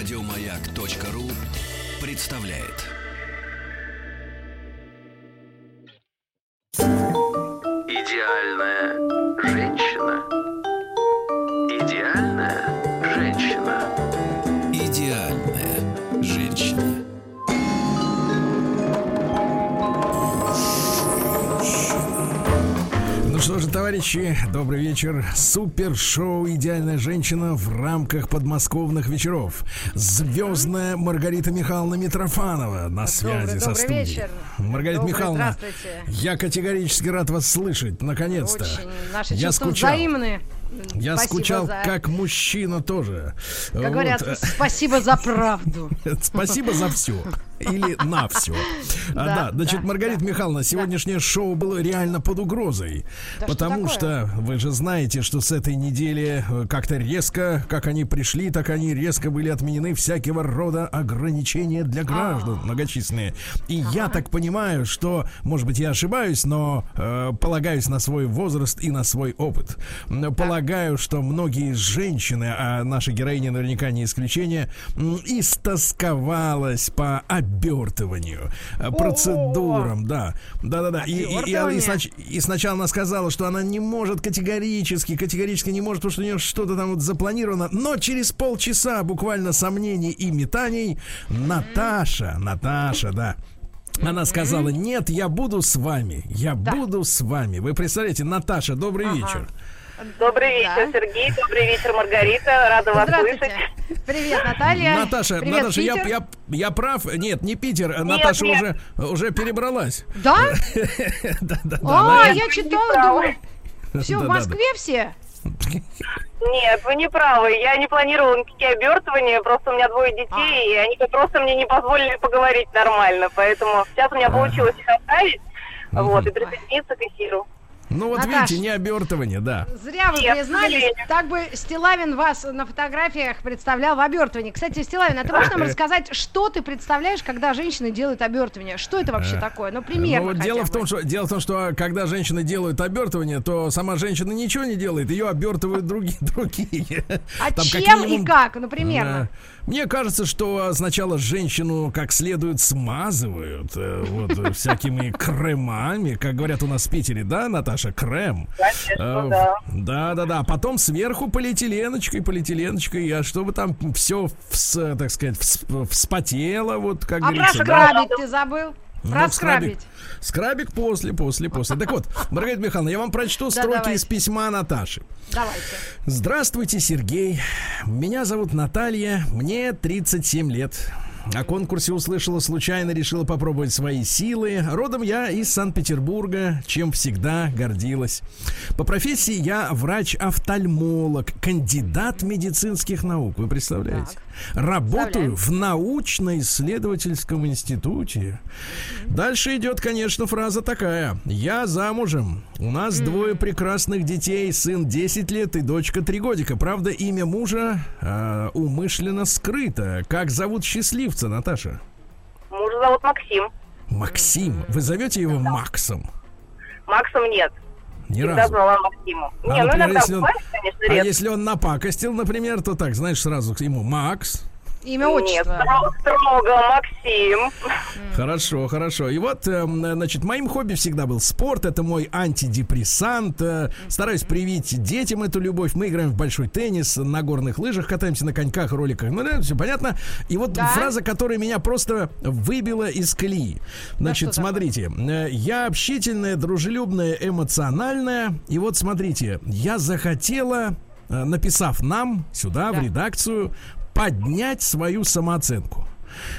Радиомаяк.ру представляет. Идеальная товарищи, добрый вечер. Супер-шоу «Идеальная женщина» в рамках подмосковных вечеров. Звездная Маргарита Михайловна Митрофанова на связи добрый со студией. вечер. Маргарита Добрый, Михайловна, я категорически рад вас слышать, наконец-то. Наши я скучал. взаимны. Я Спасибо скучал за- как мужчина тоже. Как Вот. говорят, спасибо за правду. Спасибо за все. Или на все. Да, да, значит, да, Маргарита да. Михайловна, сегодняшнее шоу было реально под угрозой. Да что потому такое? что вы же знаете, что с этой недели э, как-то резко, как они пришли, так они резко были отменены всякого рода ограничения для граждан многочисленные. И я так понимаю, что, может быть, я ошибаюсь, но э, полагаюсь на свой возраст и на свой опыт. М, Полагаю, что многие женщины, а наша героиня наверняка не исключение, истосковалась по обертыванию, э, процедурам, да. Да-да-да. И, и- и и снач- и сначала она сказала, что она не может категорически, категорически не может, потому что у нее что-то там вот запланировано. Но через полчаса буквально сомнений и метаний Наташа, Наташа, да. Она сказала, нет, я буду с вами, я буду с вами. Вы представляете, Наташа, добрый вечер. Добрый Да. вечер, Сергей. Добрый вечер, Маргарита. Рада вас слышать. Привет, Наталья. Наташа, Привет, Наташа, я, Питер. я, я прав? Нет, не Питер, Наташа нет. уже, уже перебралась. Да? Да, да, да. А, я читала, думаю, все в. Москве все? Нет, вы не правы. Я не планировала никакие обертывания. Просто у меня двое детей, и они просто мне не позволили поговорить нормально. Поэтому сейчас у меня получилось их оставить. Вот, и присоединиться к эфиру. Ну вот Наташ. видите, не обертывание, да. Зря вы Нет, признались. Так бы Стилавин вас на фотографиях представлял в обертывании. Кстати, Стилавин, а ты можешь нам рассказать, что ты представляешь, когда женщины делают обертывание? Что это вообще такое? Ну, примерно Ну, вот дело бы. в том, что дело в том, что а, когда женщины делают обертывание, то сама женщина ничего не делает, ее обертывают другие другие. А Там как чем и минимум, как? Ну, примерно. э, Мне кажется, что сначала женщину как следует смазывают э, вот э, всякими кремами, как говорят у нас в Питере, да, Наташа, крем. Конечно, Э, да. Да, да, да. Потом сверху полиэтиленочкой, полиэтиленочкой, а чтобы там все, так сказать, вс- вспотело, вот как А про говорится. да. скрабить ты забыл? Ну, Про так скрабик. Скрабик после, после, после. Так вот, Маргарита Михайловна, я вам прочту Да, строки давайте. из письма Наташи. Давайте. Здравствуйте, Сергей. Меня зовут Наталья, мне 37 лет. О конкурсе услышала случайно, решила попробовать свои силы. Родом я из Санкт-Петербурга, чем всегда гордилась. По профессии я врач-офтальмолог, кандидат медицинских наук. Вы представляете? Работаю Представляем. в научно-исследовательском институте. Дальше идет, конечно, фраза такая. Я замужем. У нас двое прекрасных детей. Сын 10 лет и дочка 3 годика. Правда, имя мужа э, умышленно скрыто. Как зовут счастливца, Наташа? Мужа зовут Максим. Максим. Вы зовете его Максом? Максом нет. Ни Всегда разу. звала Максиму. А, не, ну например, если он- бывает, конечно, А если он напакостил, например, то так, знаешь, сразу ему Макс. Имя, Нет, отчество. стро- строго Максим. Хорошо, хорошо. И вот, эм, значит, моим хобби всегда был спорт. Это мой антидепрессант. Э, Стараюсь привить детям эту любовь. Мы играем в большой теннис, на горных лыжах катаемся, на коньках, роликах. Ну, да, все понятно. И вот Да. фраза, которая меня просто выбила из колеи. Значит, такое? смотрите. э, Я общительная, дружелюбная, эмоциональная. И вот, смотрите, я захотела, э, написав нам сюда, в Да. редакцию, поднять свою самооценку.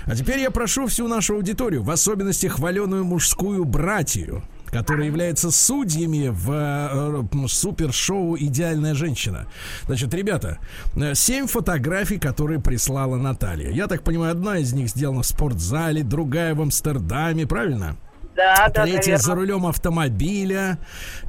А теперь я прошу всю нашу аудиторию, в особенности хваленую мужскую братью, которая является судьями в э, э, супершоу «Идеальная женщина». Значит, ребята, э, семь фотографий, которые прислала Наталья. Я так понимаю, одна из них сделана в спортзале, другая в Амстердаме, правильно? Да, да, Третья за рулем автомобиля.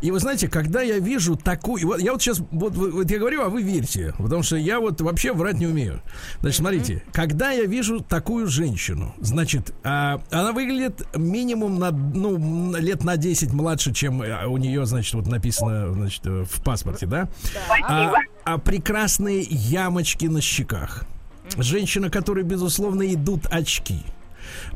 И вы знаете, когда я вижу такую... Вот я вот сейчас... Вот, вот- я говорю, а вы верьте. Потому что я вот вообще врать не умею. Значит, смотрите. Когда я вижу такую женщину, значит, а, она выглядит минимум на, ну, лет на 10 младше, чем э, у нее, значит, вот написано значит, э, в паспорте, да? А, Спасибо. а прекрасные ямочки на щеках. женщина, которой, безусловно, идут очки.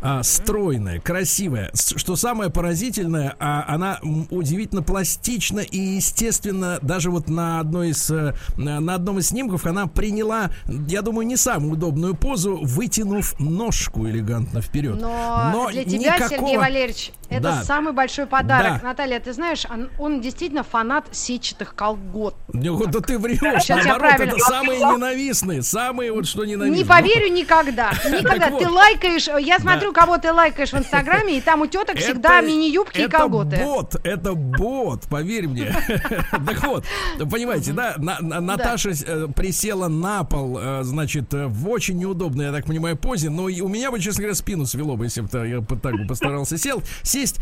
А, стройная, красивая. Что самое поразительное, а, она удивительно пластична и, естественно, даже вот на одной из э, на одном из снимков она приняла, я думаю, не самую удобную позу, вытянув ножку элегантно вперед. Но, для тебя, никакого- Сергей Валерьевич, это Да. самый большой подарок. Да. Наталья, ты знаешь, он, он действительно фанат сетчатых колгот. Ну, Да ты врешь. Сейчас я Наоборот, правильно. это самые ненавистные, самые вот что ненавистные. Не поверю никогда. Никогда. Ты вот. лайкаешь, я смотрю, кого ты лайкаешь в Инстаграме, и там у теток всегда Это- мини-юбки и это колготы. бот, это бот, поверь мне. Так вот, понимаете, да, На- на- Наташа э, присела на пол, э, значит, э, в очень неудобной, я так понимаю, позе, но у меня бы, честно говоря, спину свело бы, если бы я так бы постарался сел, сесть,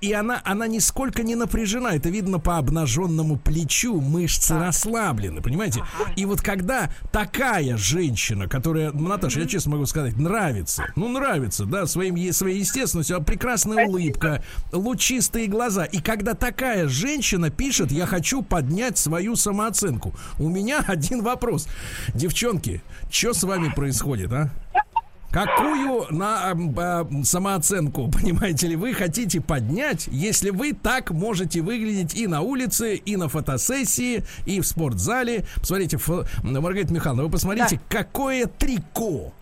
и она, она нисколько не напряжена, это видно по обнаженному плечу, мышцы расслаблены, понимаете? И вот когда такая женщина, которая, ну, Наташа, я честно могу сказать, нравится, ну, нравится, да, своим, своей естественностью, а прекрасная улыбка, лучистые глаза. И когда такая женщина пишет, я хочу поднять свою самооценку, у меня один вопрос. Девчонки, что с вами происходит, а? Какую на а, самооценку, понимаете ли, вы хотите поднять, если вы так можете выглядеть и на улице, и на фотосессии, и в спортзале? Посмотрите, фо- Маргарита Михайловна, вы посмотрите, какое трико!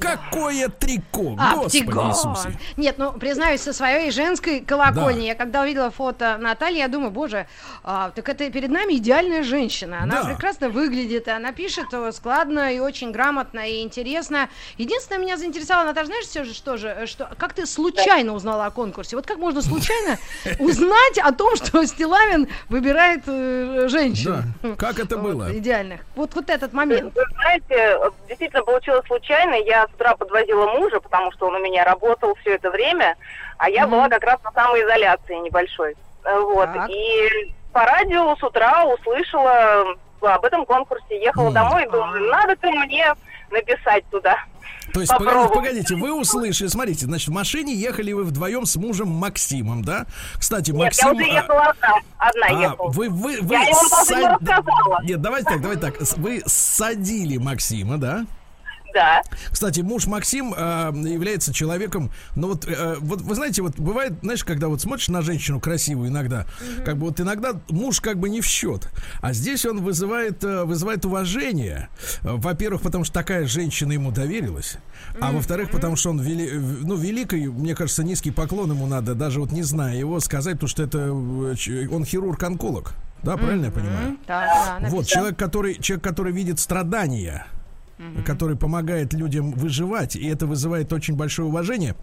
Какое трико! А, Господи. Иисусе! Нет, ну, признаюсь, со своей женской колокольни, я когда увидела фото Натальи, я думаю, боже, а, так это перед нами идеальная женщина. Она Да. прекрасно выглядит, и она пишет э, складно и очень грамотно и интересно. Единственное, меня заинтересовало, Наташа, знаешь, все же, что же, э, что, как ты случайно узнала о конкурсе? Вот как можно случайно узнать о том, что Стилавин выбирает э, женщин? Да. Как это Вот, было? Идеальных. Вот, вот этот момент. Вы знаете, действительно получилось случайно. Я с утра подвозила мужа, потому что он у меня работал все это время, а я была как раз на самоизоляции небольшой. Э, Вот. Так. И по радио с утра услышала об этом конкурсе, ехала Мгм. домой и думаю, надо-ка мне написать туда. То есть, погодите, Попробуй. погодите, вы услышали, смотрите, значит, в машине ехали вы вдвоем с мужем Максимом, да? Кстати, Нет, Максим... я уже а, ехала одна, одна А, ехала. вы, вы, вы Я ему даже не сад-. Нет, давайте так, давайте так. С- Вы садили Максима, да? Да. Кстати, муж Максим э, является человеком, ну вот, э, вот вы знаете, вот бывает, знаешь, когда вот смотришь на женщину красивую иногда, как бы вот иногда муж как бы не в счет, а здесь он вызывает, э, вызывает уважение, Э, во-первых, потому что такая женщина ему доверилась, а во-вторых, потому что он вели, в- ну великий, мне кажется, низкий поклон ему надо, даже вот не зная его, сказать, потому что это э, он хирург-онколог, да, правильно я понимаю? Да, да, Вот человек, который человек, который видит страдания, который помогает людям выживать, и это вызывает очень большое уважение.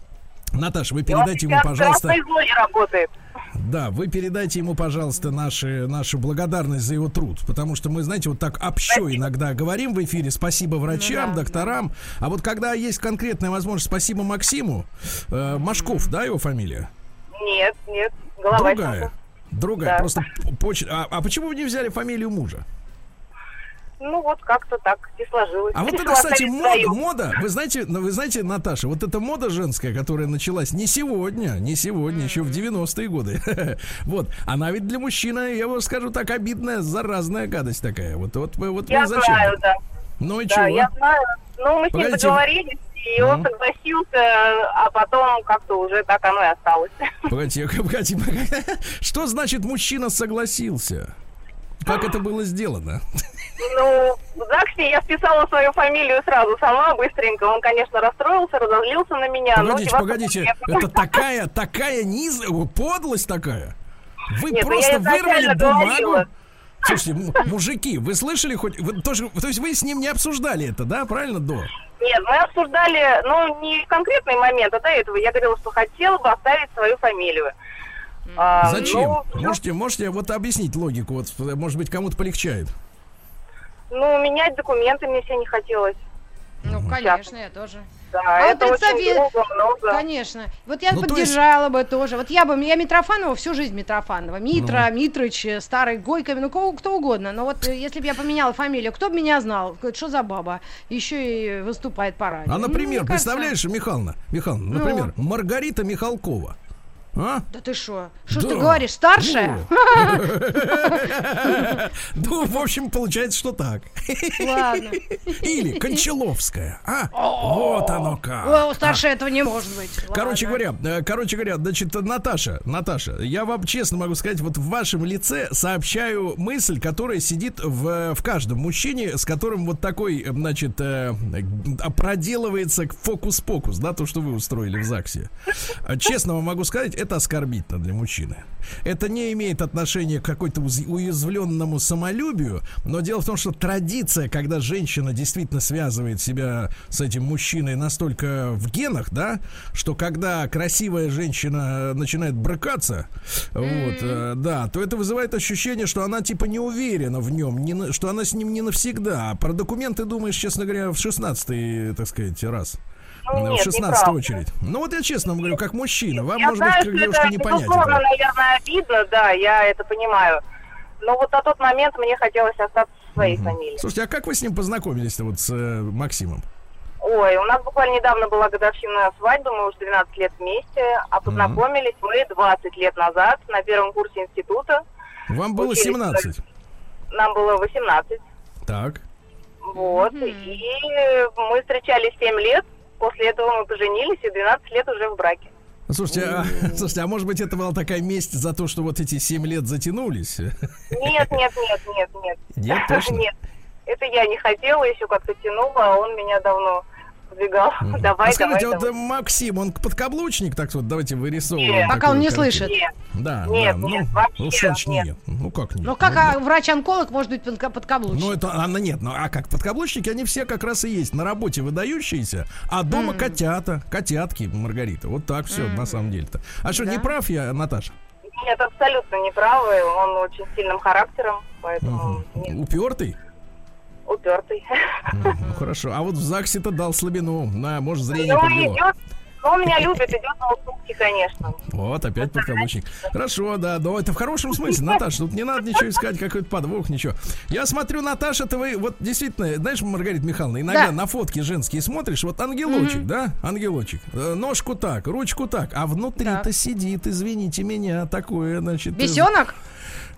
Наташа, вы передайте ему, пожалуйста, работает. да, вы передайте ему, пожалуйста, наши, нашу благодарность за его труд, потому что мы, знаете, вот так общо иногда говорим в эфире, спасибо врачам, Ну да, докторам, а вот когда есть конкретная возможность, спасибо Максиму, э, Машков, да, его фамилия? Нет, нет, голова Другая. Другая, Да. просто поч... а, а почему вы не взяли фамилию мужа? Ну вот как-то так и сложилось. А вот это, кстати, мода, свою. мода. Вы знаете, ну, вы знаете, Наташа, вот эта мода женская, которая началась не сегодня, не сегодня, еще в 90-е годы. Вот, она ведь для мужчины, я вам скажу так, обидная, заразная гадость такая. Вот, вот, вот Я зачем? знаю, да. Ну и Да, чего? я знаю. Ну, мы с ним Погодите. договорились, и он Ну. согласился, а потом как-то уже так оно и осталось. Погодите, погодите, погодите. Что значит мужчина согласился? Как это было сделано? Ну, в ЗАГСе я вписала свою фамилию сразу сама, быстренько. Он, конечно, расстроился, разозлился на меня. но Погодите, типа, погодите, я- это такая, такая низ, подлость такая. Вы Нет, ну просто вырвали бумагу. говорила. Слушайте, мужики, вы слышали хоть, вы тоже, то есть вы с ним не обсуждали это, да, правильно, до? Нет, мы обсуждали, ну, не конкретный момент, а до этого я говорила, что хотела бы оставить свою фамилию. А, Зачем? Ну, можете, можете вот объяснить логику, вот, может быть, кому-то полегчает. Ну, менять документы мне все не хотелось. Ну, конечно, я тоже. Да, А вот это очень представь, долго, много. Конечно. Вот я Ну, то поддержала бы тоже. Вот я бы, я Митрофанова всю жизнь Митрофанова. Митра, Ну. Митрыч, э, старый Гойко, ну кого, кто угодно. Но вот э, если бы я поменяла фамилию, кто бы меня знал? Что за баба? Еще и выступает по радио. А, Ну, например, кажется, представляешь, Михайловна, Михайловна, Ну. например, Маргарита Михалкова. А? Да ты что? Что Да. ты говоришь, старшая? Ну, в общем, получается, что так. Ладно. Или Кончаловская. А? Вот оно как. Старше этого не может быть. Короче говоря, э, короче говоря, значит, Наташа, Наташа, я вам честно могу сказать, вот в вашем лице сообщаю мысль, которая сидит в, в каждом мужчине, с которым вот такой, э, значит, э, э, проделывается фокус-покус, да, то, что вы устроили в ЗАГСе. А Честно вам могу сказать, это оскорбительно для мужчины. Это не имеет отношения к какой-то уязвленному самолюбию, но дело в том, что традиция, когда женщина действительно связывает себя с этим мужчиной настолько в генах, да, что когда красивая женщина э, начинает брыкаться, вот, э, да, то это вызывает ощущение, что она типа не уверена в нем, не на- что она с ним не навсегда. А про документы думаешь, честно говоря, в 16 так сказать, раз. Ну, в нет, 16 неправда. очередь. Ну вот я честно вам говорю, как мужчина, вам Я может быть знаю, как что девушка это, не понять. безусловно, наверное, обидно, да, я это понимаю. Но вот на тот момент мне хотелось остаться в своей фамилии. Слушайте, а как вы с ним познакомились-то вот с э, Максимом? Ой, у нас буквально недавно была годовщина свадьбы, мы уже 12 лет вместе, а познакомились мы 20 лет назад на первом курсе института. Вам было Учились 17. Нам было 18, Так. вот, и мы встречались 7 лет, после этого мы поженились и 12 лет уже в браке. Слушайте, а, слушайте, а может быть это была такая месть за то, что вот эти 7 лет затянулись? Нет, нет, нет, нет, нет. Нет, точно? Нет, это я не хотела, еще как-то тянула, а он меня давно сдвигал. Давай, а скажите, давай, вот э, давай. Максим, он подкаблучник, так вот, давайте вырисовываем. Нет. Пока он не такую слышит. Нет, картину. Да, Нет, да, нет, ну, вообще ну, значит нет. нет? Ну как нет? Ну как да. а, врач-онколог может быть подка- подкаблучник? Ну, это она нет. Ну, а как подкаблучники, они все как раз и есть. На работе выдающиеся, а дома котята, котятки, Маргарита. Вот так все на самом деле-то. А что, Да. не прав я, Наташа? Нет, абсолютно не правы. Он очень сильным характером, поэтому нет, Упертый? Упертый. Ну, хорошо. А вот в ЗАГСе-то дал слабину. На, может, зрение Ну, подвело. идет, ну, он меня любит, идет на уступки, конечно. Вот, опять подкаблучник. Хорошо, да, но это в хорошем смысле, Наташа. Тут не надо ничего искать, какой-то подвох, ничего. Я смотрю, Наташа, ты вы, вот действительно, знаешь, Маргарита Михайловна, иногда Да. на фотки женские смотришь, вот ангелочек, да, ангелочек, Э, ножку так, ручку так, а внутри-то Так. сидит, извините меня, такое, значит... э, Бесенок?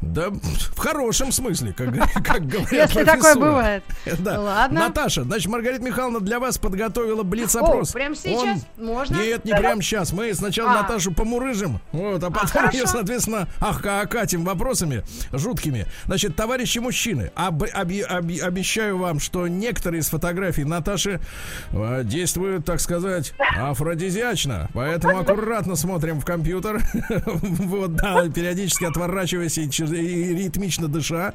Да, в хорошем смысле, как, как говорят Если такое бывает. Да. Ладно. Наташа, значит, Маргарита Михайловна для вас подготовила блиц-опрос. О, прямо сейчас? Можно? Нет, не прямо сейчас. Мы сначала А. Наташу помурыжим, вот, а потом хорошо. ее, соответственно, ах, окатим вопросами жуткими. Значит, товарищи мужчины, об- оби- оби- обещаю вам, что некоторые из фотографий Наташи э, действуют, так сказать, афродизиачно. Поэтому аккуратно смотрим в компьютер. Вот, да, периодически отворачиваясь и чер- ритмично дыша.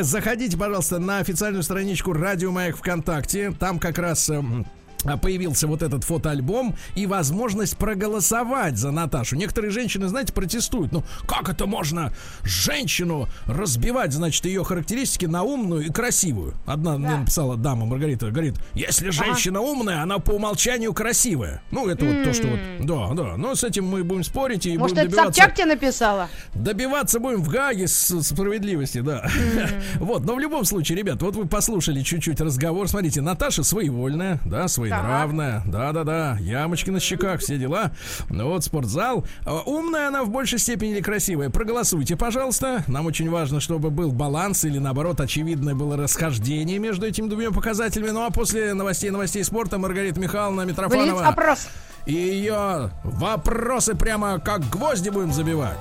Заходите, пожалуйста, на официальную страничку Радио Маяк ВКонтакте. Там как раз эм, появился вот этот фотоальбом и возможность проголосовать за Наташу. Некоторые женщины, знаете, протестуют. Ну, как это можно женщину разбивать, значит, ее характеристики на умную и красивую? Одна мне написала дама, Маргарита, говорит, если женщина умная, она по умолчанию красивая. Ну, это вот то, что вот, да, да. Но с этим мы будем спорить и Может, будем это добиваться... Собчак тебе написала? Добиваться будем в Гаге с справедливости, да. Вот, но в любом случае, ребят, вот вы послушали чуть-чуть разговор. Смотрите, Наташа своевольная, да, своенравная, да-да-да, ямочки на щеках, все дела. Ну вот, спортзал. А, Умная она в большей степени или красивая? Проголосуйте, пожалуйста. Нам очень важно, чтобы был баланс или, наоборот, очевидное было расхождение между этими двумя показателями. Ну а после новостей, новостей спорта Маргарита Михайловна Митрофанова Блиц-опрос. и ее вопросы прямо как гвозди будем забивать.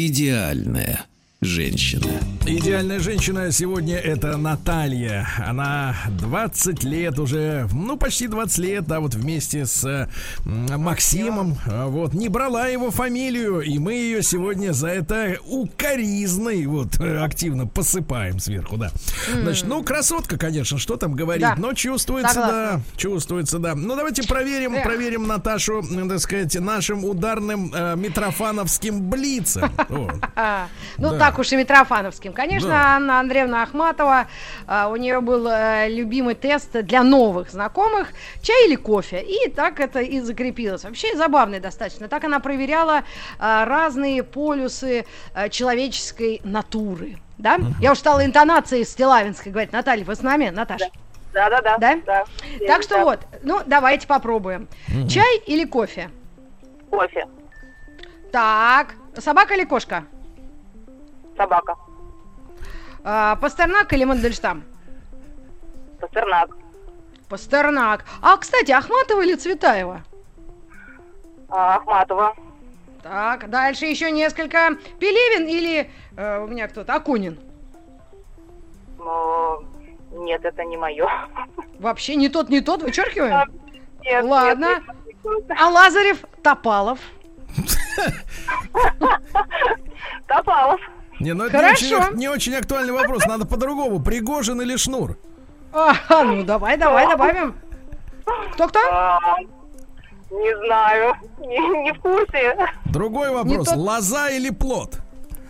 Идеальная женщина. Идеальная женщина сегодня это Наталья. Она 20 лет уже, ну почти 20 лет, да, вот вместе с э, Максимом. Вот, не брала его фамилию, и мы ее сегодня за это укоризной вот активно посыпаем сверху, да. Значит, ну красотка, конечно, что там говорить, Да. но чувствуется, Согласна. да, чувствуется, да. Ну давайте проверим, Эх. проверим Наташу, так сказать, нашим ударным э, митрофановским блицем. А, ну так уж и Митрофановским. Конечно, Да. Анна Андреевна Ахматова, а, у нее был э, любимый тест для новых знакомых, чай или кофе. И так это и закрепилось. Вообще забавно достаточно. Так она проверяла а, разные полюсы а, человеческой натуры. Да? Я уж стала интонацией Стилавинской говорить. Наталья, вы с нами? Наташа? Да-да-да. Да? Так что Да. вот, ну давайте попробуем. Чай или кофе? Кофе. Так, собака или кошка? Собака. А, Пастернак или Мандельштам? Пастернак. Пастернак. А, кстати, Ахматова или Цветаева? А, Ахматова. Так, дальше еще несколько. Пелевин или э, у меня кто-то? Акунин. Но... Нет, это не мое. Вообще не тот, не тот, вычеркиваем. Нет, Ладно. нет, нет. А Лазарев, Топалов. Топалов. Не, ну это не очень, не очень актуальный вопрос. Надо по-другому. Пригожин или Шнур? А, ну давай, давай, добавим. Кто-кто? Не знаю. Не, не в курсе. Другой вопрос. тот- Лоза или плод?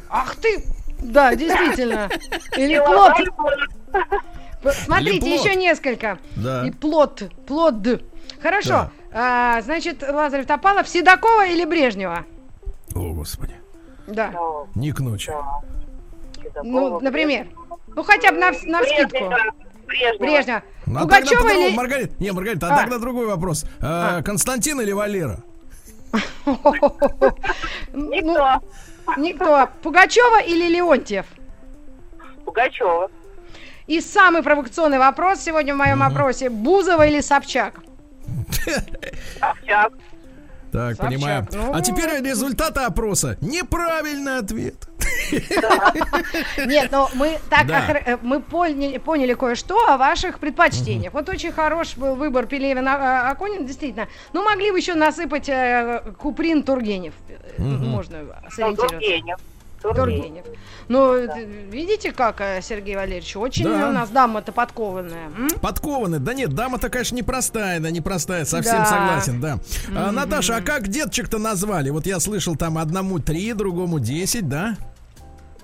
Ах ты! Да, действительно. Или плод. Смотрите, плод. еще несколько. Да. И плод. Плод. Хорошо. А, значит, Лазарев Топалов, Седокова или Брежнева? О, господи. Да. Не к ночи. Ну, например. Ну, хотя бы на, на вскидку. Брежнева. Ну, а тогда Пугачева или... Маргарита, не, Маргарита, а, А. тогда другой вопрос. А, Константин или Валера? Ну, Никто. никто. Пугачева или Леонтьев? Пугачева. И самый провокационный вопрос сегодня в моем опросе. Бузова или Собчак? Собчак. Так, Собчак. понимаю. Ну. А теперь результаты опроса. Неправильный ответ. Нет, но мы так Да. охр- э, мы поняли, поняли кое-что о ваших предпочтениях. Вот очень хорош был выбор Пелевин а, Акунин, действительно. Ну, могли бы еще насыпать э, Куприн Тургенев. Э, Можно Ну, сориентироваться. Тургенев. Тургенев. Ну, э, видите, как, э, Сергей Валерьевич, очень Да. у нас дама-то подкованная. м? Подкованы. Да нет, дама-то, конечно, непростая, да, непростая, совсем Да. согласен, да. А, Наташа, а как детчик-то назвали? Вот я слышал там одному три, другому десять, да?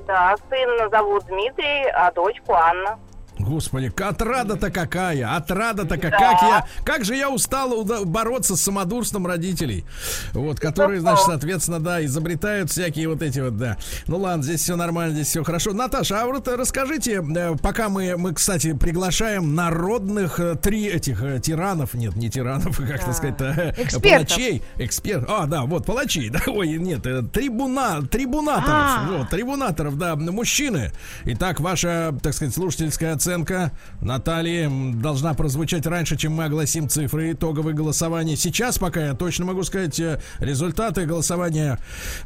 Да, сына зовут Дмитрий, а дочку Анна. Господи, отрада-то какая, отрада-то как, как я, как же я устал уда- бороться с самодурством родителей, вот, которые, значит, соответственно, да, изобретают всякие вот эти вот, да. Ну ладно, здесь все нормально, здесь все хорошо. Наташа, а вот расскажите, э, пока мы, мы, кстати, приглашаем народных э, три этих э, тиранов, нет, не тиранов, как Да. сказать-то, палачей, эксперт, а, да, вот, палачей, да, ой, нет, трибуна, трибунаторов, А. вот, трибунаторов, да, мужчины. Итак, ваша, так сказать, слушательская оценка Натальи должна прозвучать раньше, чем мы огласим цифры итоговой голосования. Сейчас пока я точно могу сказать, э, результаты голосования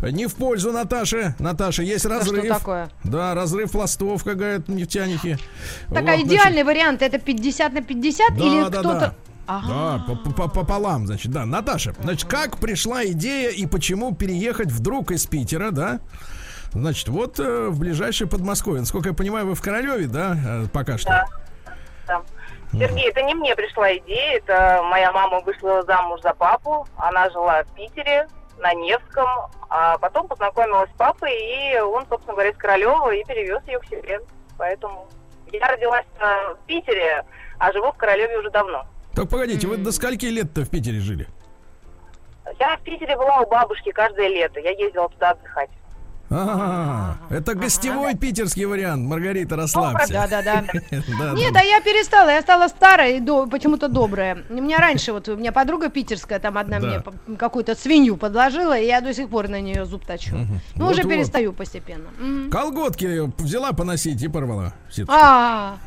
не в пользу Наташи. Наташа, есть что разрыв. такое? Да, разрыв пластов, как говорят нефтяники. Так, а Вот, значит, идеальный вариант это 50 на 50 Да, или да, кто-то... да. Ага. Да, по- по- по- пополам, значит, да. Наташа, значит, как пришла идея и почему переехать вдруг из Питера, да? Значит, вот э, в ближайшее Подмосковье. Насколько я понимаю, вы в Королеве, да, э, пока что? Да. Да. Сергей, это не мне пришла идея, это моя мама вышла замуж за папу, она жила в Питере, на Невском, а потом познакомилась с папой, и он, собственно говоря, из Королева и перевез ее к себе. Поэтому я родилась э, в Питере, а живу в Королеве уже давно. Так, погодите, вы до скольки лет-то в Питере жили? Я в Питере была у бабушки каждое лето, я ездила туда отдыхать. А, это гостевой питерский вариант. Маргарита, расслабься. Да-да-да. Да, Нет, да. а я перестала, я стала старая и почему-то добрая. У меня раньше, вот у меня подруга питерская, там одна Да. мне какую-то свинью подложила, и я до сих пор на нее зуб точу. Ну, уже перестаю постепенно. Колготки взяла поносить и порвала. А,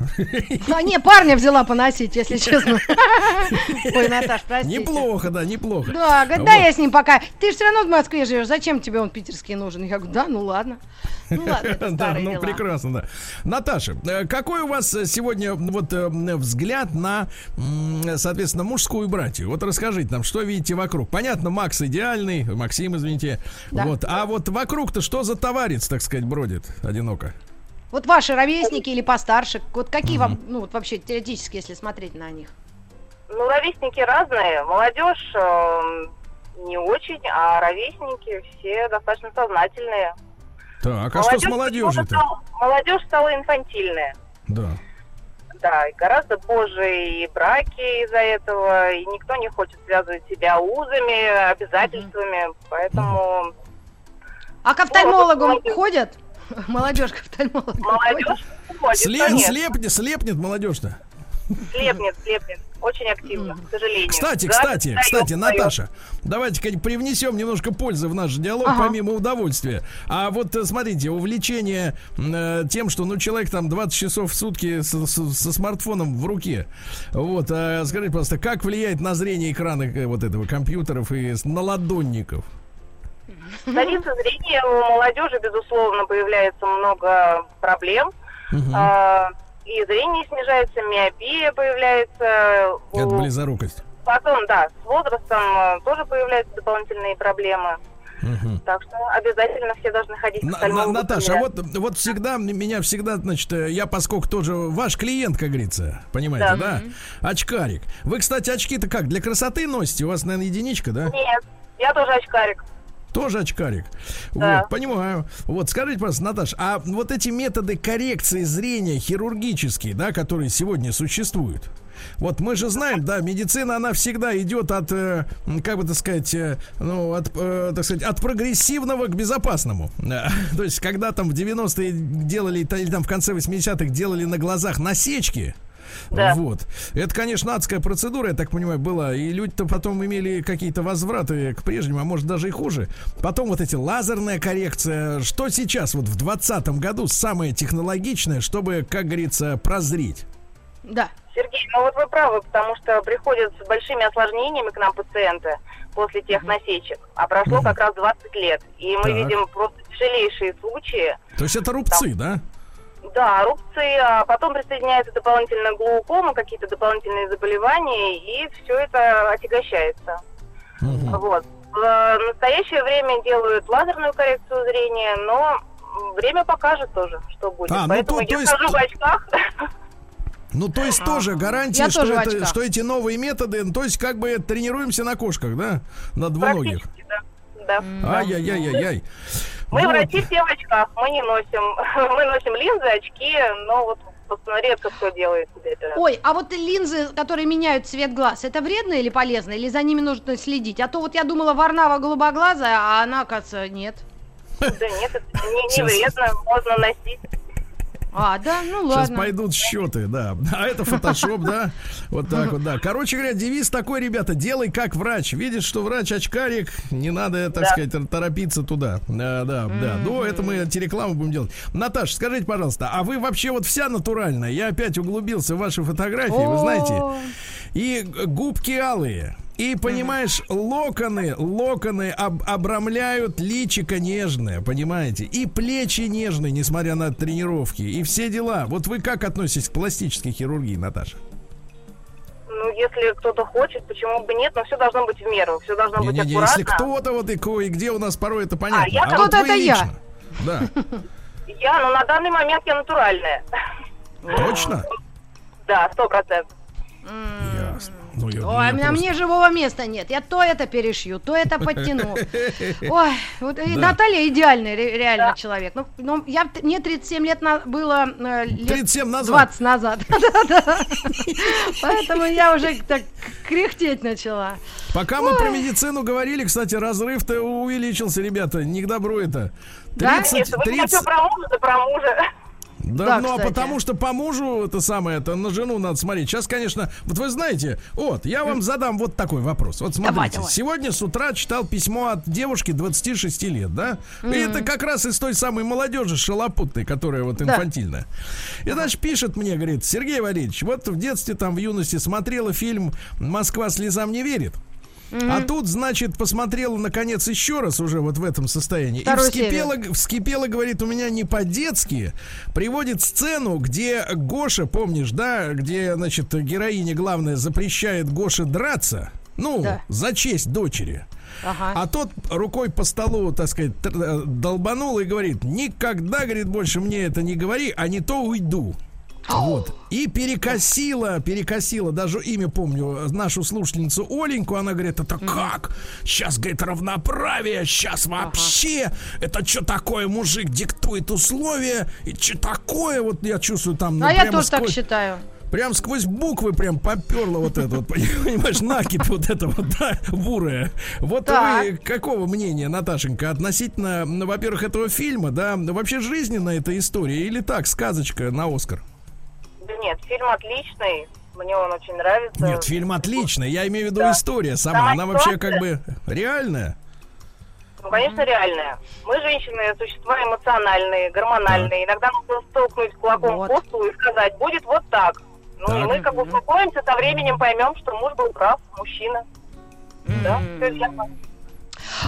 а, не, парня взяла поносить, если честно. Ой, Наташ, простите. Неплохо, да, неплохо. Да, да, я с ним пока. Ты же все равно в Москве живешь, зачем тебе он питерский нужен? Я говорю, да, ну ладно. Ну ладно, это Да, ну дела. прекрасно, да. Наташа, э, какой у вас сегодня вот э, взгляд на, соответственно, мужскую братью? Вот расскажите нам, что видите вокруг. Понятно, Макс идеальный, Максим, извините. Да. Вот, а вот вокруг-то что за товарец, так сказать, бродит одиноко? Вот ваши ровесники или постарше, вот какие вам, ну вот вообще теоретически, если смотреть на них? Ну, ровесники разные. Молодежь эм, не очень, а ровесники все достаточно сознательные. Так, а что с Молодежь молодежью-то? стала- Молодежь стала инфантильная. Да. Да, и гораздо позже и браки из-за этого, и никто не хочет связывать себя узами, обязательствами, поэтому А к офтальмологу молодежь. ходят? Молодежь к офтальмологу молодежь ходит, Сле- конечно. слепнет, слепнет молодежь-то. Слепнет, слепнет, очень активно, к сожалению. Кстати, Да, кстати, встаёт, кстати. Наташа, давайте-ка привнесем немножко пользы в наш диалог, Ага. помимо удовольствия. А вот э, смотрите, увлечение э, тем, что ну человек там 20 часов в сутки со, со- со смартфоном в руке. Вот, а скажите, просто, как влияет на зрение экрана э, вот этого компьютеров и с- наладонников? Столица зрения у молодежи, безусловно, появляется много проблем. А, и зрение снижается, миопия появляется. у- Это близорукость. Потом, да, с возрастом э, тоже появляются дополнительные проблемы. Мгм. Так что обязательно все должны ходить к На- на- офтальмологу Наташа, а вот, вот всегда, меня всегда, значит, э, я поскольку тоже ваш клиент, как говорится, понимаете, да? Очкарик. Вы, кстати, очки-то как, для красоты носите? У вас, наверное, единичка, да? Нет, я тоже очкарик. Тоже очкарик. Да. Вот, понимаю. Вот, скажите, пожалуйста, Наташ, а вот эти методы коррекции зрения хирургические, да, которые сегодня существуют, вот мы же знаем, да, медицина, она всегда идет от, э, как бы так сказать, э, ну, от, э, так сказать, от прогрессивного к безопасному. То есть, когда там в 90-е делали, или там в конце 80-х делали на глазах насечки, Да. вот. Это, конечно, адская процедура, я так понимаю, была. И люди-то потом имели какие-то возвраты к прежнему, а может даже и хуже. Потом вот эти лазерная коррекция. Что сейчас, вот в 2020 году, самое технологичное, чтобы, как говорится, прозреть? Да. Сергей, ну вот вы правы, потому что приходят с большими осложнениями к нам пациенты после тех насечек, а прошло как раз 20 лет. И мы Так. видим просто тяжелейшие случаи. То есть это рубцы, да? Да, рубцы, а потом присоединяется дополнительно глаукома, какие-то дополнительные заболевания, и все это отягощается. Мгм. Вот. В настоящее время делают лазерную коррекцию зрения, но время покажет тоже, что будет. А, ну Поэтому то- то я есть- хожу в очках. Ну, то есть тоже гарантия, Я что, тоже это, что эти новые методы, ну, то есть как бы тренируемся на кошках, да? На двуногих. Да. Да. Ай-яй-яй-яй-яй. Мы Вот. врачи все в очках, мы не носим. Мы носим линзы, очки, но вот редко кто делает себе это. Ой, а вот линзы, которые меняют цвет глаз, это вредно или полезно? Или за ними нужно следить? А то вот я думала, Варнава голубоглазая, а она, оказывается, нет. Да нет, это не, не вредно, можно носить. А, да, ну Сейчас ладно. пойдут счеты, да. А это фотошоп, да? Вот так вот, да. Короче говоря, девиз такой, ребята, делай как врач. Видишь, что врач очкарик, не надо, так Да. сказать, торопиться туда. Да, да, да. До этого мы антирекламу будем делать. Наташа, скажите, пожалуйста, а вы вообще вот вся натуральная? Я опять углубился в ваши фотографии, вы знаете. И г- губки алые. И, понимаешь, локоны, локоны об- обрамляют личико нежное, понимаете? И плечи нежные, несмотря на тренировки. И все дела. Вот вы как относитесь к пластической хирургии, Наташа? Ну, если кто-то хочет, почему бы нет, но все должно быть в меру, все должно быть Не-не-не, аккуратно. если кто-то вот и ко- и где у нас порой это понятно. я вот кто-то вы это я. Да, Я, ну, на данный момент я натуральная. точно? Да, сто процентов. Ну, я- Ой, я а просто- мне живого места нет. Я то это перешью, то это подтяну. Ой, вот и Наталья идеальный ре- реально человек. Ну, ну, я, мне 37 лет на- было э, лет 37 назад. 20 назад. Поэтому я уже так кряхтеть начала. Пока мы про медицину говорили, кстати, разрыв-то увеличился, ребята. Не к добру это. Да? 30, Если вы мне 30, все про мужа, про мужа. Да, Да, ну а потому что по мужу это самое, это на жену надо смотреть. Сейчас, конечно, вот вы знаете, вот, я вам задам вот такой вопрос. Вот смотрите, Давай, давай. сегодня с утра читал письмо от девушки 26 лет, да? И это как раз из той самой молодежи шалопутной, которая вот инфантильная. И, значит, пишет мне, говорит, Сергей Валерьевич, вот в детстве, там, в юности смотрела фильм «Москва слезам не верит». А тут, значит, посмотрела наконец еще раз уже вот в этом состоянии. Вторую и вскипела, вскипела, говорит, у меня не по-детски. Приводит сцену, где Гоша, помнишь, да, где, значит, героиня главная запрещает Гоше драться. Ну, Да. за честь дочери. Ага. А тот рукой по столу, так сказать, долбанул и говорит, никогда, говорит, больше мне это не говори, а не то уйду. Вот. И перекосила, перекосила, даже имя помню, нашу слушательницу Оленьку. Она говорит, это как? Сейчас, говорит, равноправие, сейчас вообще. Это что такое, мужик диктует условия? И что такое? Вот я чувствую там... ну, А я тоже так сквозь- считаю. Прям сквозь буквы прям поперло вот это вот, понимаешь, накипь вот это вот, да, бурая. Вот Так. вы какого мнения, Наташенька, относительно, ну, во-первых, этого фильма, да, вообще жизненная эта история или так, сказочка на Оскар? Да нет, фильм отличный. Мне он очень нравится. Нет, фильм отличный, я имею в виду Да. история сама, Сама она вообще как бы реальная. Ну, конечно, реальная. Мы, женщины, существа эмоциональные, гормональные. Иногда нужно столкнуть кулаком Вот. по столу и сказать, будет вот так. Ну, Так. и мы как успокоимся, со временем поймем, что муж был прав, мужчина. Да, всё верно.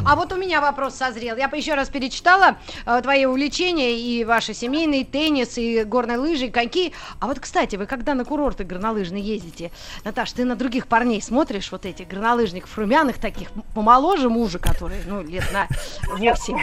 А вот у меня вопрос созрел. Я еще раз перечитала э, твои увлечения и ваши семейные, теннис, и горные лыжи, и коньки. А вот, кстати, вы когда на курорты горнолыжные ездите, Наташ, ты на других парней смотришь, вот этих горнолыжников румяных таких, помоложе мужа, которые, ну, лет на 8.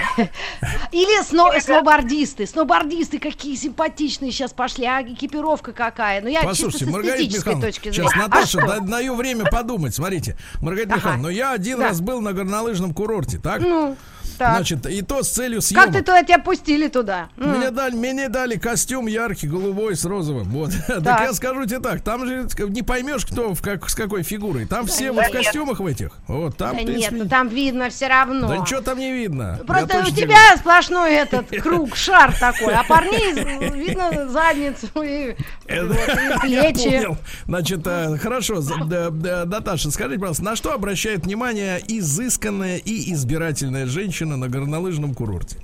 Или сно- сноубордисты. Сноубордисты какие симпатичные сейчас пошли, а экипировка какая. Ну, я Послушайте, чисто с эстетической Михайловна, точки сейчас зрения. Наташа, а что? да- даю время подумать. Смотрите, Маргарита Ага. Михайловна, ну я один Да. раз был на горнолыжном курорте, так? Ну, так. Значит, и то с целью съемок. как ты туда тебя пустили туда? Мне дали, мне дали костюм яркий, голубой, с розовым. Вот. Так Так. я скажу тебе так, там же не поймешь, кто в как, с какой фигурой. Там все вот в нет. костюмах в этих. Вот там, Да в нет, принципе, ну там видно все равно. Да ничего там не видно. Я Просто у точно тебе тебя сплошной этот круг, шар такой, а парней видно задницу и, вот, и Я плечи. Значит, э, хорошо, да, да, Наташа, скажите, пожалуйста, на что обращает внимание изысканная и избирательная женщина на горнолыжном курорте?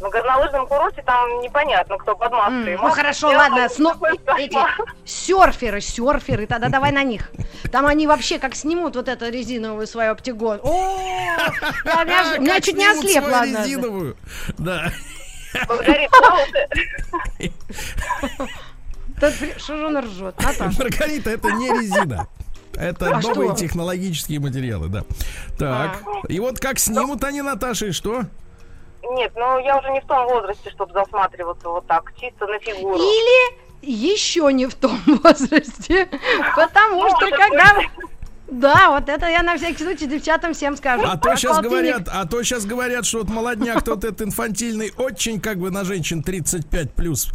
На горнолыжном курорте там непонятно, кто под маской. М, Ну хорошо, сделана, ладно, сно- такой эти серферы, серферы, тогда давай на них. Там они вообще как снимут вот эту резиновую свою оптигон. О, я, меня чуть не однажды. резиновую. Да. Ну, Что же он ржет? Маргарита, это не резина. Это А новые что? технологические материалы, да. Так. И вот как снимут они Наташи, что? Нет, ну я уже не в том возрасте, чтобы засматриваться вот так, чисто на фигуру. Или еще не в том возрасте, потому что когда... Да, вот это я на всякий случай девчатам всем скажу. А то сейчас говорят, а то сейчас говорят, что вот молодняк тот этот инфантильный очень как бы на женщин 35 плюс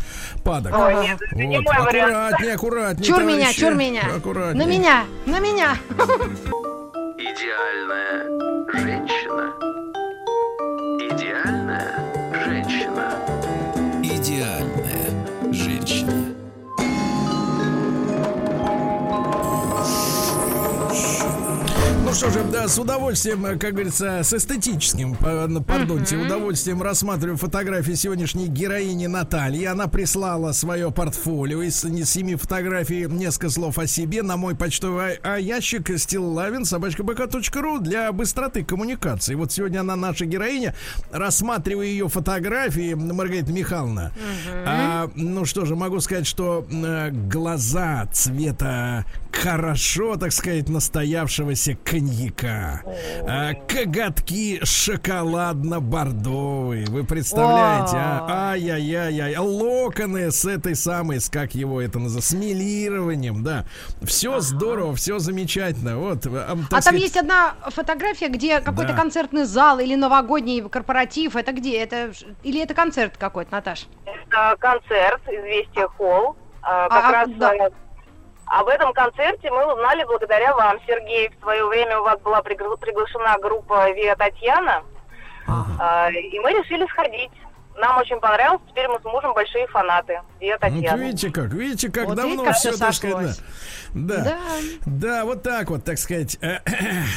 падок. Ой, нет, не Вот, мой вариант. аккуратнее, аккуратнее. Чур меня, чур меня. Аккуратнее. На меня, на меня. Идеальная женщина. Идеальная женщина. Идеальная женщина. Что же, да, с удовольствием, э, как говорится, с эстетическим, пардонте, удовольствием рассматриваю фотографии сегодняшней героини Натальи. Она прислала свое портфолио из семи фотографий, несколько слов о себе на мой почтовый а, ящик стиллавин собачка.бк.ру для быстроты коммуникации. Вот сегодня она наша героиня. Рассматриваю ее фотографии, Маргарита Михайловна. А, ну что же, могу сказать, что э, глаза цвета хорошо, так сказать, настоявшегося коньяка. А, коготки шоколадно-бордовые. Вы представляете, а? Ай-яй-яй-яй. Локоны с этой самой, с как его это называется, с милированием, да. Все здорово, все замечательно. Вот, а, так А там сказать, есть одна фотография, где какой-то Да. концертный зал или новогодний корпоратив. Это где? Это или это концерт какой-то, Наташ? Это концерт «Известия Холл». А, Как А, а, раз да. Об этом концерте мы узнали благодаря вам, Сергей. В свое время у вас была пригла- приглашена группа «Виа Татьяна». А, И мы решили сходить. Нам очень понравилось. Теперь мы с мужем большие фанаты «Виа Ну, Татьяны». видите как, видите, как Вот давно видите, все, так сказать, да. Да. Да. да, вот так вот, так сказать.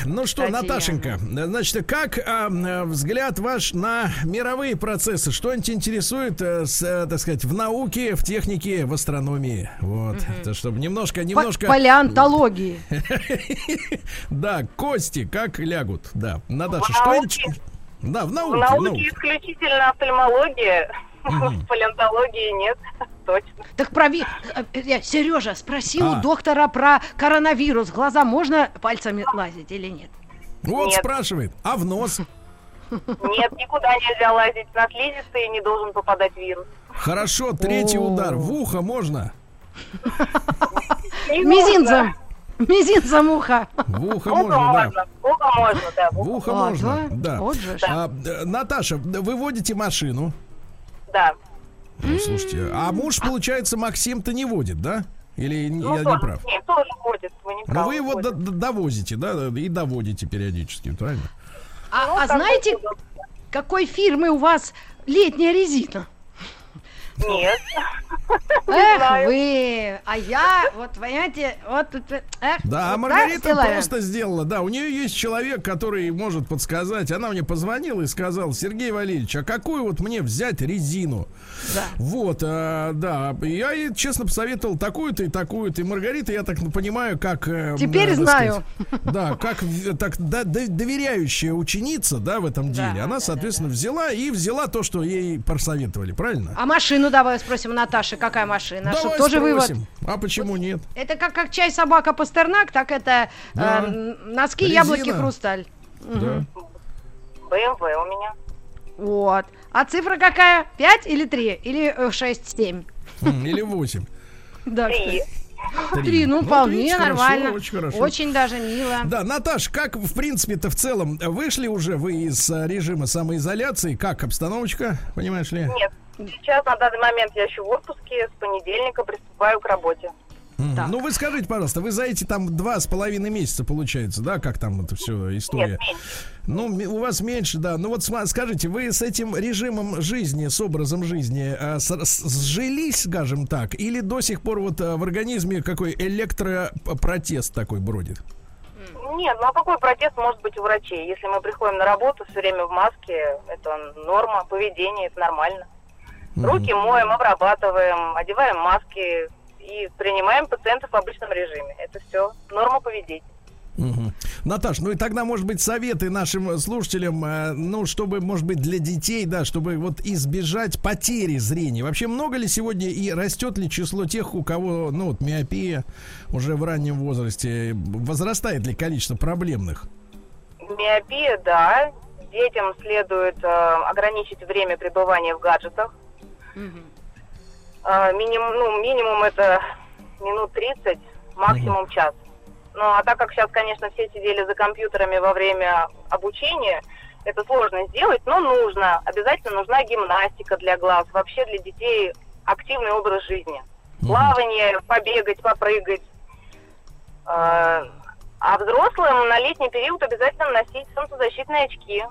Ну что, Татьяна. Наташенька, значит, как а, взгляд ваш на мировые процессы? Что-нибудь интересует, э, с, э, так сказать, в науке, в технике, в астрономии? Вот, это чтобы немножко, немножко... Палеонтологии. Да, кости как лягут, да. Наташа, что-нибудь... науке? Да, в В науке, в науке науке. исключительно офтальмология. В палеонтологии нет, точно. Так прови... Сережа спросил А. у доктора про коронавирус. Глаза можно пальцами лазить или нет? Вот Нет. спрашивает, а в нос? Нет, никуда нельзя лазить. На слизистые не должен попадать вирус. Хорошо, третий О. удар. В ухо можно? Мизинцем. Мизинцем ухо. В ухо можно, да. можно. В ухо можно, да. в ухо. можно, да. Вот же. А, Наташа, вы водите машину? Да. Ну, слушайте, а муж, получается, Максим-то не водит, да? Или Ну, я не тоже- прав? Нет, тоже. Вы не Но правы, вы его будет. д- д- довозите, да, и доводите периодически, правильно? А, Ну, а знаете, какой фирмы у вас летняя резина? Нет. Эх вы, а я, вот понимаете, вот тут, эх, Да, а вот Маргарита просто сделала, да, у нее есть человек, который может подсказать. Она мне позвонила и сказала, Сергей Валерьевич, а какую вот мне взять резину? Да. Вот, а, да, я ей честно посоветовал такую-то и такую-то. И Маргарита, я так понимаю, как... э, Теперь э, знаю. сказать, да, как э, так да, доверяющая ученица, да, в этом Да, деле. Она, да, соответственно, взяла и взяла то, что ей посоветовали, правильно? А машину давай спросим у Наташи, какая машина? Чтоб Давай тоже вывод. А почему нет? Это как, как чай, собака, пастернак, так это э, Да. н- носки, Резина. яблоки, хрусталь. Да. БМВ у меня. Вот. А цифра какая? 5 или 3? Или 6, 7? М, Или восемь. Да, Три. Три, ну, Вот вполне хорошо, нормально. очень хорошо. Очень даже мило. Да, Наташ, как в принципе-то в целом вышли уже вы из а, режима самоизоляции? Как обстановочка, понимаешь ли? Нет. Сейчас на данный момент я еще в отпуске. С понедельника приступаю к работе. Так. Ну вы скажите, пожалуйста, вы за эти там два с половиной месяца получается, да, как там это все история? Нет. Ну, у вас меньше, да. Ну вот скажите, вы с этим режимом жизни, с образом жизни а, с- с- сжились, скажем так, или до сих пор вот а, в организме какой электропротест такой бродит? Нет, ну а какой протест может быть у врачей? Если мы приходим на работу все время в маске, это норма поведения, это нормально. Руки моем, обрабатываем, одеваем маски и принимаем пациентов в обычном режиме. Это все норма поведения. Мгм. Наташ, ну и тогда, может быть, советы нашим слушателям, э, ну, чтобы, может быть, для детей, да, чтобы вот избежать потери зрения. Вообще много ли сегодня и растет ли число тех, у кого, ну, вот миопия уже в раннем возрасте, возрастает ли количество проблемных? Миопия, да. Детям следует э, ограничить время пребывания в гаджетах. Э, минимум, ну, минимум это минут 30, максимум час. Ну, а так как сейчас, конечно, все сидели за компьютерами во время обучения, это сложно сделать, но нужно. Обязательно нужна гимнастика для глаз. Вообще для детей активный образ жизни. Плавание, побегать, попрыгать. Э, А взрослым на летний период обязательно носить солнцезащитные очки.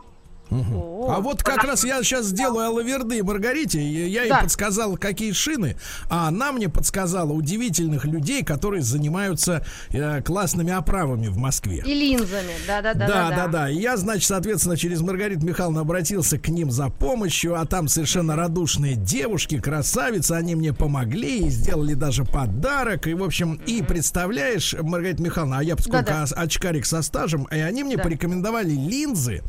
О, А вот как раз я сейчас сделаю Алаверды Маргарите. Я ей Да. подсказал, какие шины, а она мне подсказала удивительных людей, которые занимаются э, классными оправами в Москве. И линзами, да-да-да. Да, да, да. И я, значит, соответственно, через Маргариту Михайловну обратился к ним за помощью, а там совершенно радушные девушки, красавицы, они мне помогли и сделали даже подарок. И, в общем, и представляешь, Маргарита Михайловна, а я поскольку Да-да. ос- очкарик со стажем, и они мне Да. порекомендовали линзы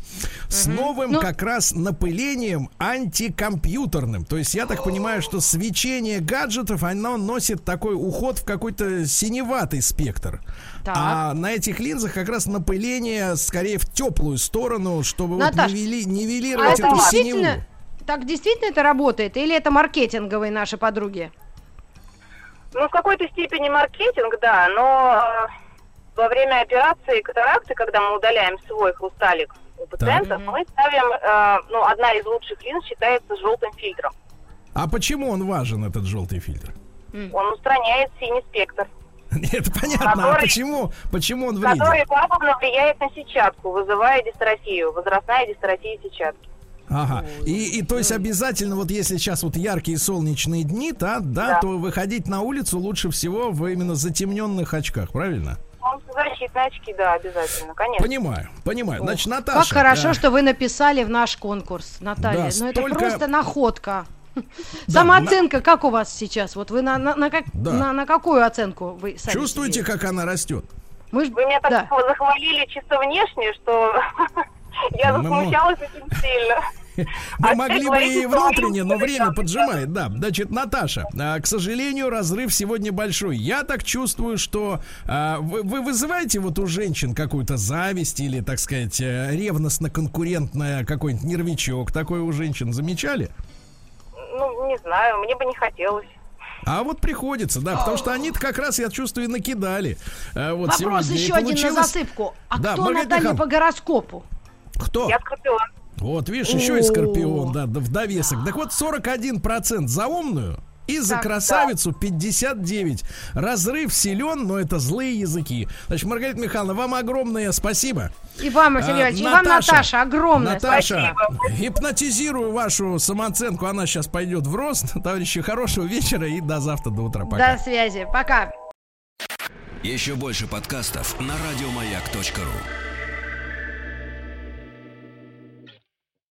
с новым Ну- как раз напылением антикомпьютерным. То есть я так понимаю, что свечение гаджетов, оно носит такой уход в какой-то синеватый спектр. Так. А на этих линзах как раз напыление скорее в теплую сторону, чтобы Наташ, вот нивели- А нивелировать это эту действительно, синеву. так действительно это работает? Или это маркетинговые наши подруги? Ну, в какой-то степени маркетинг, да, но э, во время операции катаракты, когда мы удаляем свой хрусталик у пациентов, Мгм. мы ставим, э, ну, одна из лучших линз считается желтым фильтром. А почему он важен, этот желтый фильтр? Он устраняет синий спектр, Это понятно. А Который- почему, почему он вреден? который пагубно влияет на сетчатку, вызывая дистрофию, возрастная дистрофия сетчатки. Ага. И, и то есть обязательно, вот если сейчас вот яркие солнечные дни, да, да, Да. то выходить на улицу лучше всего в именно затемненных очках, правильно? Защитные очки, да, обязательно, конечно. Понимаю, понимаю. Значит, Как Наташа. хорошо, да, что вы написали в наш конкурс, Наталья. Да, ну это столько- просто находка. Самооценка как у вас сейчас? Вот вы на, на, на, как, Да. на, на какую оценку вы сами Чувствуете, себе? как она растет? Мы ж- Вы меня так да. захвалили чисто внешне, что я Мы засмущалась очень сильно. Мы А могли бы и внутренне, но время поджимает, да. Значит, Наташа, а, к сожалению, разрыв сегодня большой. Я так чувствую, что а, вы, вы вызываете вот у женщин какую-то зависть или, так сказать, э, ревностно-конкурентное какой-нибудь нервичок такой у женщин замечали? Ну, не знаю, мне бы не хотелось. А вот приходится, да, потому что они-то как раз, я чувствую, и накидали. Вот Вопрос сегодня. И еще один на засыпку. А Да, кто Маргарита Наталья Михайловна. по гороскопу? Кто? Я скорпион. Вот, видишь, еще и скорпион, да, в довесок. Так вот, 41% за умную и за Так, красавицу 59. Разрыв силен, но это злые языки. Значит, Маргарита Михайловна, вам огромное спасибо. И вам, А, Сергей Иванович, и вам, Наташа, огромное Наташа, спасибо. гипнотизирую вашу самооценку. Она сейчас пойдет в рост. Товарищи, хорошего вечера и до завтра, до утра. Пока. До связи. Пока. Еще больше подкастов на радиомаяк.ру.